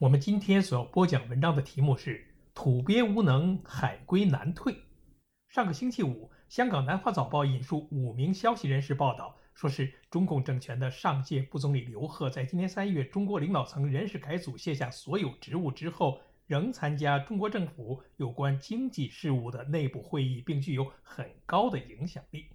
我们今天所要播讲文章的题目是“土鳖无能，海归难退”。上个星期五，香港南华早报引述五名消息人士报道，说是中共政权的上届副总理刘鹤在今年三月中国领导层人事改组卸下所有职务之后，仍参加中国政府有关经济事务的内部会议，并具有很高的影响力。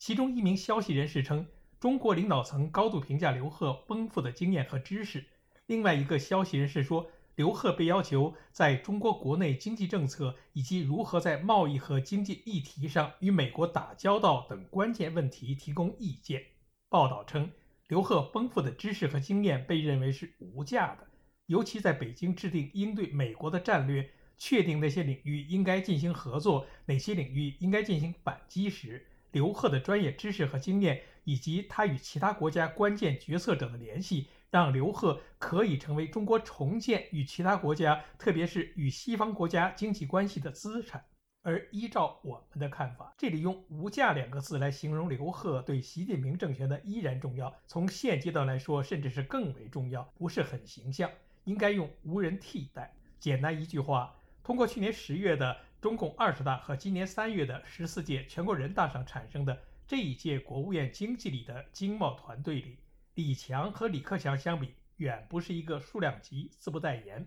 其中一名消息人士称，中国领导层高度评价刘鹤丰富的经验和知识。另外一个消息人士说，刘鹤被要求在中国国内经济政策以及如何在贸易和经济议题上与美国打交道等关键问题提供意见。报道称，刘鹤丰富的知识和经验被认为是无价的，尤其在北京制定应对美国的战略、确定那些领域应该进行合作、哪些领域应该进行反击时，刘鹤的专业知识和经验以及他与其他国家关键决策者的联系。让刘鹤可以成为中国重建与其他国家，特别是与西方国家经济关系的资产。而依照我们的看法，这里用“无价”两个字来形容刘鹤对习近平政权的依然重要，从现阶段来说，甚至是更为重要，不是很形象，应该用“无人替代”。简单一句话，通过去年十月的中共二十大和今年三月的十四届全国人大上产生的这一届国务院经济里的经贸团队里。李强和李克强相比，远不是一个数量级。自不待言，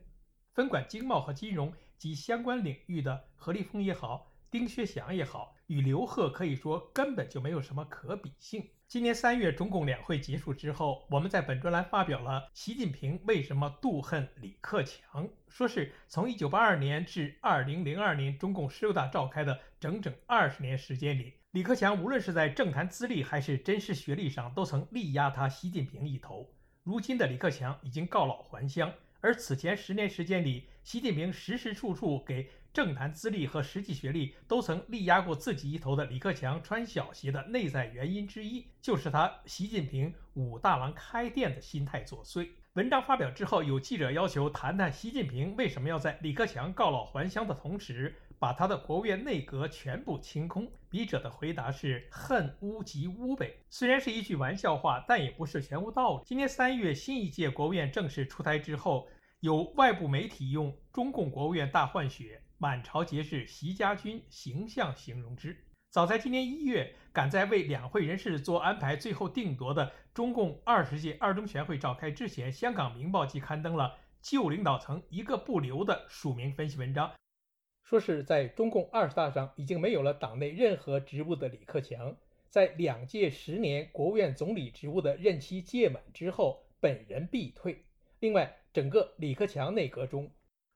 分管经贸和金融及相关领域的何立峰也好，丁薛祥也好，与刘鹤可以说根本就没有什么可比性。今年三月中共两会结束之后，我们在本专栏发表了《习近平为什么妒恨李克强》，说是从1982年至2002年中共十六大召开的整整二十年时间里。李克强无论是在政坛资历还是真实学历上，都曾力压他习近平一头。如今的李克强已经告老还乡，而此前十年时间里，习近平时时处处给政坛资历和实际学历都曾力压过自己一头的李克强穿小鞋的内在原因之一，就是他习近平武大郎开店的心态作祟。文章发表之后，有记者要求谈谈习近平为什么要在李克强告老还乡的同时。把他的国务院内阁全部清空。笔者的回答是：恨乌及乌呗。虽然是一句玩笑话，但也不是全无道理。今年三月，新一届国务院正式出台之后，有外部媒体用“中共国务院大换血，满朝皆是习家军”形象形容之。早在今年一月，赶在为两会人士做安排、最后定夺的中共二十届二中全会召开之前，香港《明报》即刊登了旧领导层一个不留的署名分析文章。说是在中共二十大上已经没有了党内任何职务的李克强，在两届十年国务院总理职务的任期届满之后，本人必退。另外，整个李克强内阁中，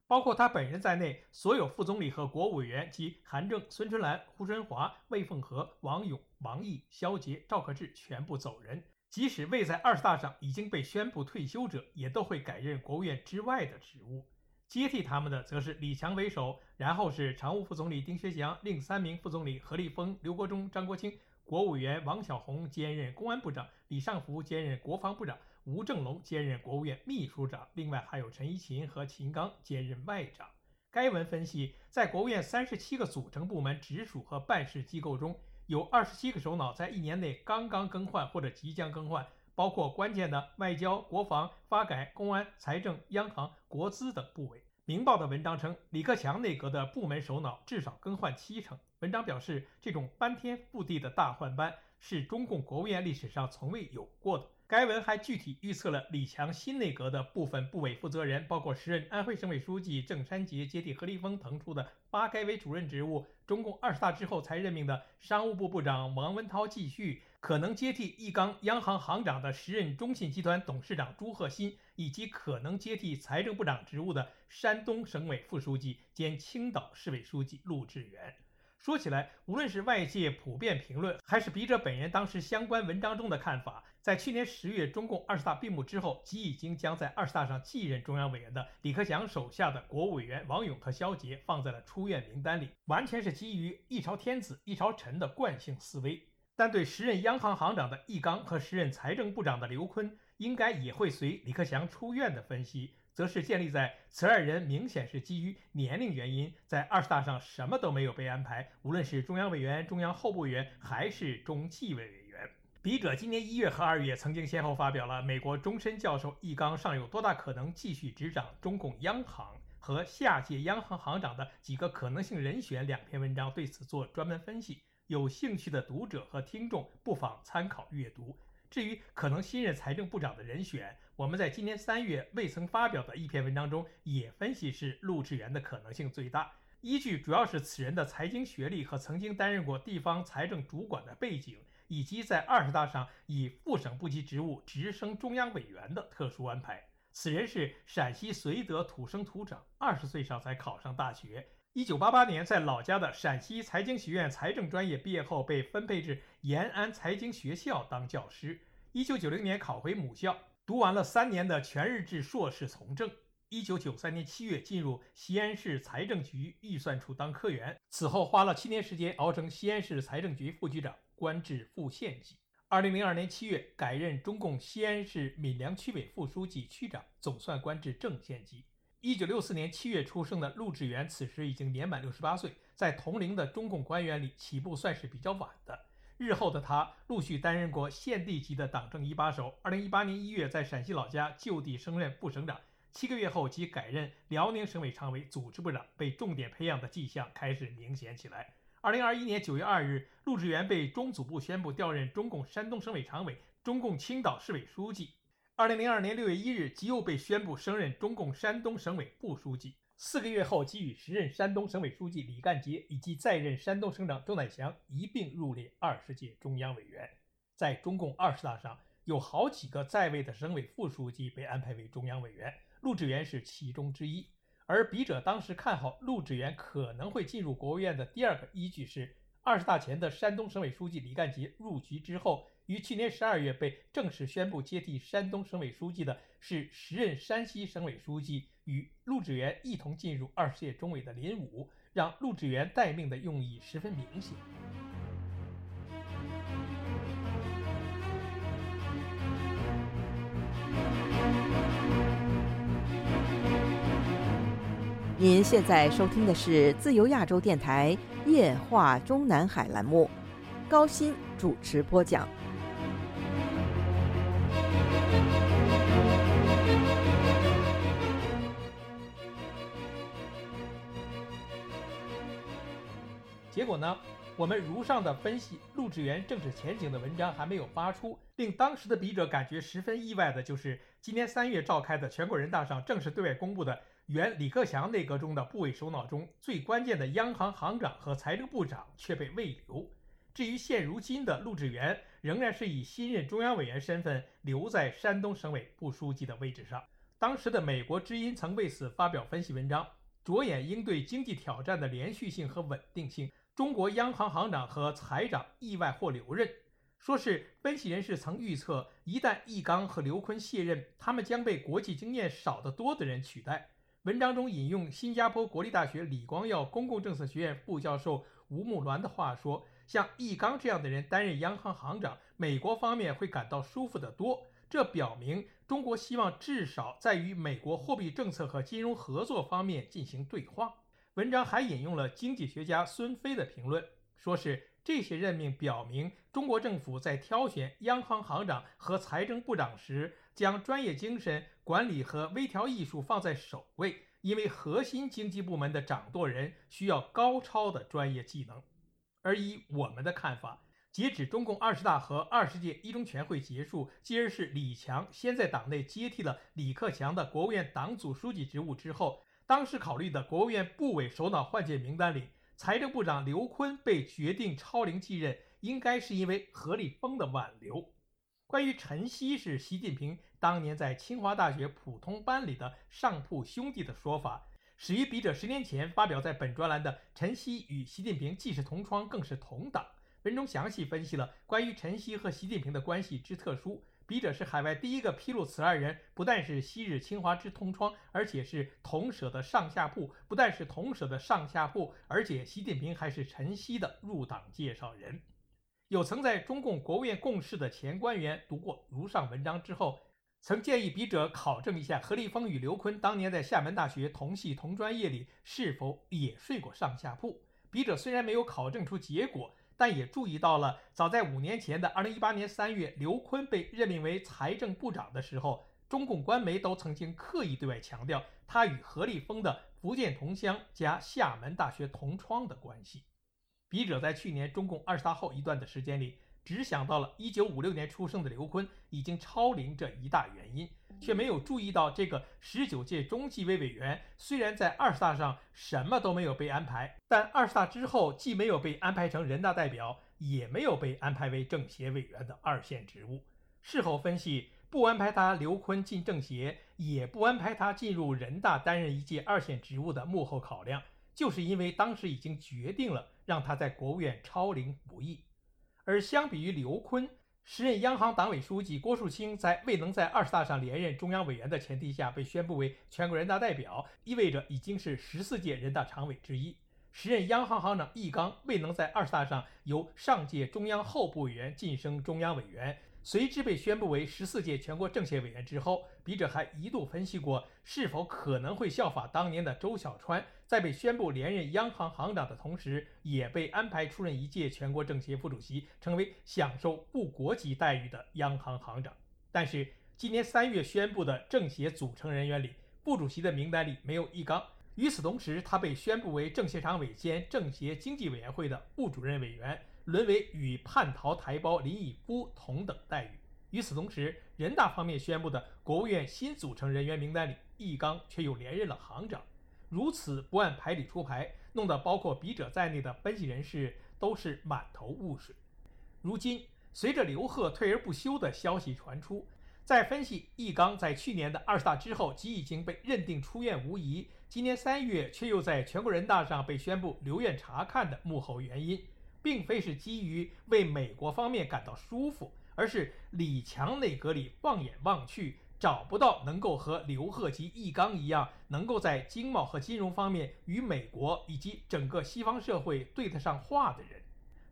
包括他本人在内，所有副总理和国务委员及韩正、孙春兰、胡春华、魏凤和、王勇、王毅、肖捷、赵克志全部走人。即使未在二十大上已经被宣布退休者，也都会改任国务院之外的职务。接替他们的则是李强为首，然后是常务副总理丁薛祥，另三名副总理何立峰、刘国中、张国清，国务委员王小红兼任公安部长，李尚福兼任国防部长，吴正龙兼任国务院秘书长，另外还有陈一勤和秦刚兼任外长。该文分析，在国务院三十七个组成部门、直属和办事机构中，有二十七个首脑在一年内刚刚更换或者即将更换。包括关键的外交、国防、发改、公安、财政、央行、国资等部委。明报的文章称，李克强内阁的部门首脑至少更换七成。文章表示，这种翻天覆地的大换班是中共国务院历史上从未有过的。该文还具体预测了李强新内阁的部分部委负责人，包括时任安徽省委书记郑山杰接替何立峰腾出的发改委主任职务；中共二十大之后才任命的商务部部长王文涛继续。可能接替易纲央行行长的时任中信集团董事长朱鹤新，以及可能接替财政部长职务的山东省委副书记兼青岛市委书记陆志远。说起来，无论是外界普遍评论，还是笔者本人当时相关文章中的看法，在去年十月中共二十大闭幕之后，即已经将在二十大上继任中央委员的李克强手下的国务委员王勇和肖捷放在了出院名单里，完全是基于一朝天子一朝臣的惯性思维。但对时任央行行长的易纲和时任财政部长的刘昆应该也会随李克强出院的分析。则是建立在此二人明显是基于年龄原因，在二十大上什么都没有被安排，无论是中央委员、中央候补委员，还是中纪委委员。笔者今年一月和二月曾经先后发表了《美国终身教授易纲尚有多大可能继续执掌中共央行》和下届央行行长的几个可能性人选两篇文章，对此做专门分析。有兴趣的读者和听众不妨参考阅读。至于可能新任财政部长的人选，我们在今年三月未曾发表的一篇文章中也分析是陆志远的可能性最大，依据主要是此人的财经学历和曾经担任过地方财政主管的背景，以及在二十大上以副省部级职务直升中央委员的特殊安排。此人是陕西绥德土生土长，二十岁上才考上大学。一九八八年在老家的陕西财经学院财政专业毕业后，被分配至延安财经学校当教师。一九九零年考回母校，读完了三年的全日制硕士从政。一九九三年七月进入西安市财政局预算处当科员，此后花了七年时间熬成西安市财政局副局长，官至副县级。二零零二年七月改任中共西安市闽粮区委副书记、区长，总算官至正县级。一九六四年七月出生的陆志源，此时已经年满六十八岁，在同龄的中共官员里起步算是比较晚的。日后的他陆续担任过县地级的党政一把手。二零一八年一月在陕西老家就地升任副省长，七个月后即改任辽宁省委常委、组织部长，被重点培养的迹象开始明显起来。二零二一年九月二日，陆志源被中组部宣布调任中共山东省委常委、中共青岛市委书记。二零零二年六月一日，即又被宣布升任中共山东省委副书记。四个月后，即与时任山东省委书记李干杰以及在任山东省长周乃祥一并入列二十届中央委员。在中共二十大上，有好几个在位的省委副书记被安排为中央委员，陆志源是其中之一。而笔者当时看好陆志源可能会进入国务院的第二个依据是，二十大前的山东省委书记李干杰入局之后。于去年十二月被正式宣布接替山东省委书记的是时任山西省委书记，与陆志源一同进入二十届中委的林武，让陆志源待命的用意十分明显。您现在收听的是自由亚洲电台夜话中南海栏目，高鑫主持播讲。结果呢？我们如上的分析陆志源政治前景的文章还没有发出，令当时的笔者感觉十分意外的就是，今年三月召开的全国人大上正式对外公布的原李克强内阁中的部委首脑中最关键的央行行长和财政部长却被未留。至于现如今的陆志源，仍然是以新任中央委员身份留在山东省委副书记的位置上。当时的美国之音曾为此发表分析文章，着眼应对经济挑战的连续性和稳定性。中国央行行长和财长意外或留任，说是分析人士曾预测，一旦易纲和刘昆卸任，他们将被国际经验少得多的人取代。文章中引用新加坡国立大学李光耀公共政策学院副教授吴木銮的话说：“像易纲这样的人担任央行行长，美国方面会感到舒服得多。这表明中国希望至少在与美国货币政策和金融合作方面进行对话。”文章还引用了经济学家孙飞的评论，说是这些任命表明中国政府在挑选央行行长和财政部长时，将专业精神、管理和微调艺术放在首位，因为核心经济部门的掌舵人需要高超的专业技能。而以我们的看法，截止中共二十大和二十届一中全会结束，继而是李强先在党内接替了李克强的国务院党组书记职务之后。当时考虑的国务院部委首脑换届名单里，财政部长刘昆被决定超龄继任，应该是因为何立峰的挽留。关于陈希是习近平当年在清华大学普通班里的上铺兄弟的说法，始于笔者十年前发表在本专栏的《陈希与习近平既是同窗更是同党》文中，详细分析了关于陈希和习近平的关系之特殊。笔者是海外第一个披露此二人不但是昔日清华之同窗，而且是同舍的上下铺；不但是同舍的上下铺，而且习近平还是陈希的入党介绍人。有曾在中共国务院共事的前官员读过如上文章之后。曾建议笔者考证一下何立峰与刘坤当年在厦门大学同系同专业里是否也睡过上下铺。笔者虽然没有考证出结果，但也注意到了，早在五年前的二零一八年三月，刘坤被任命为财政部长的时候，中共官媒都曾经刻意对外强调他与何立峰的福建同乡加厦门大学同窗的关系。笔者在去年中共二十大后一段的时间里。只想到了1956年出生的刘坤已经超龄这一大原因，却没有注意到这个十九届中纪委委员虽然在二十大上什么都没有被安排，但二十大之后既没有被安排成人大代表，也没有被安排为政协委员的二线职务。事后分析，不安排他刘坤进政协，也不安排他进入人大担任一届二线职务的幕后考量，就是因为当时已经决定了让他在国务院超龄服役。而相比于刘坤，时任央行党委书记郭树清在未能在二十大上连任中央委员的前提下被宣布为全国人大代表，意味着已经是十四届人大常委之一。时任央行行长易纲未能在二十大上由上届中央候补委员晋升中央委员。随之被宣布为十四届全国政协委员之后，笔者还一度分析过是否可能会效法当年的周小川，在被宣布连任央行行长的同时，也被安排出任一届全国政协副主席，成为享受部国级待遇的央行行长。但是今年三月宣布的政协组成人员里，副主席的名单里没有易纲。与此同时，他被宣布为政协常委兼政协经济委员会的副主任委员。沦为与叛逃台胞林毅夫同等待遇。与此同时，人大方面宣布的国务院新组成人员名单里，易纲却又连任了行长。如此不按牌理出牌，弄得包括笔者在内的分析人士都是满头雾水。如今，随着刘鹤退而不休的消息传出，在分析易纲在去年的二十大之后即已经被认定出院无疑，今年三月却又在全国人大上被宣布留院察看的幕后原因。并非是基于为美国方面感到舒服，而是李强内阁里放眼望去，找不到能够和刘鹤及易纲一样，能够在经贸和金融方面与美国以及整个西方社会对得上话的人。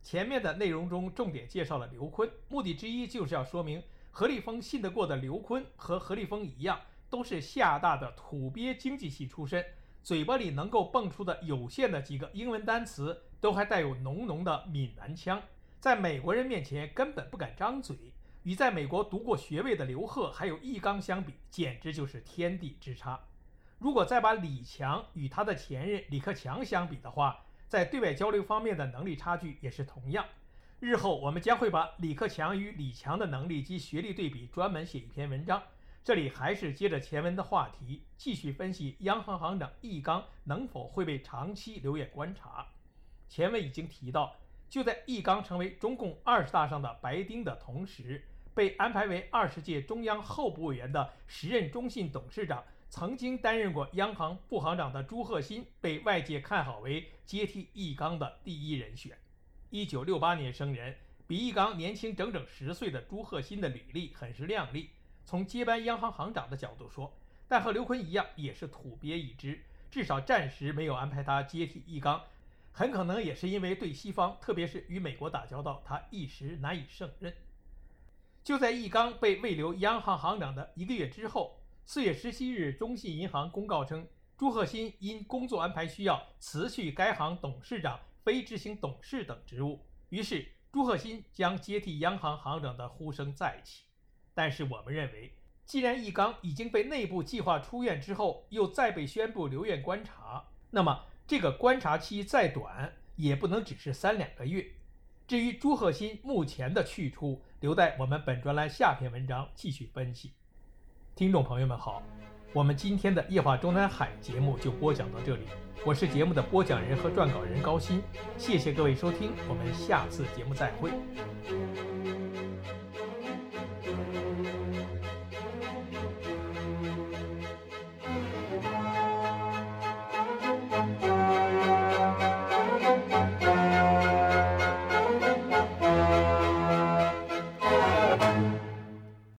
前面的内容中重点介绍了刘坤，目的之一就是要说明何立峰信得过的刘坤和何立峰一样，都是厦大的土鳖经济系出身，嘴巴里能够蹦出的有限的几个英文单词。都还带有浓浓的闽南腔，在美国人面前根本不敢张嘴。与在美国读过学位的刘鹤还有易纲相比，简直就是天地之差。如果再把李强与他的前任李克强相比的话，在对外交流方面的能力差距也是同样。日后我们将会把李克强与李强的能力及学历对比专门写一篇文章。这里还是接着前文的话题，继续分析央行行长易纲能否会被长期留院观察。前文已经提到，就在易纲成为中共二十大上的白丁的同时，被安排为二十届中央候补委员的时任中信董事长、曾经担任过央行副行长的朱鹤新，被外界看好为接替易纲的第一人选。一九六八年生人，比易纲年轻整整十岁的朱鹤新的履历很是靓丽。从接班央行行长的角度说，但和刘坤一样，也是土鳖一只，至少暂时没有安排他接替易纲。很可能也是因为对西方，特别是与美国打交道，他一时难以胜任。就在易纲被未留央行行长的一个月之后，四月十七日，中信银行公告称，朱鹤新因工作安排需要辞去该行董事长、非执行董事等职务。于是，朱鹤新将接替央行行长的呼声再起。但是，我们认为，既然易纲已经被内部计划出院之后，又再被宣布留院观察，那么。这个观察期再短，也不能只是三两个月。至于朱鹤新目前的去处，留待我们本专栏下篇文章继续分析。听众朋友们好，我们今天的夜话中南海节目就播讲到这里，我是节目的播讲人和撰稿人高鑫，谢谢各位收听，我们下次节目再会。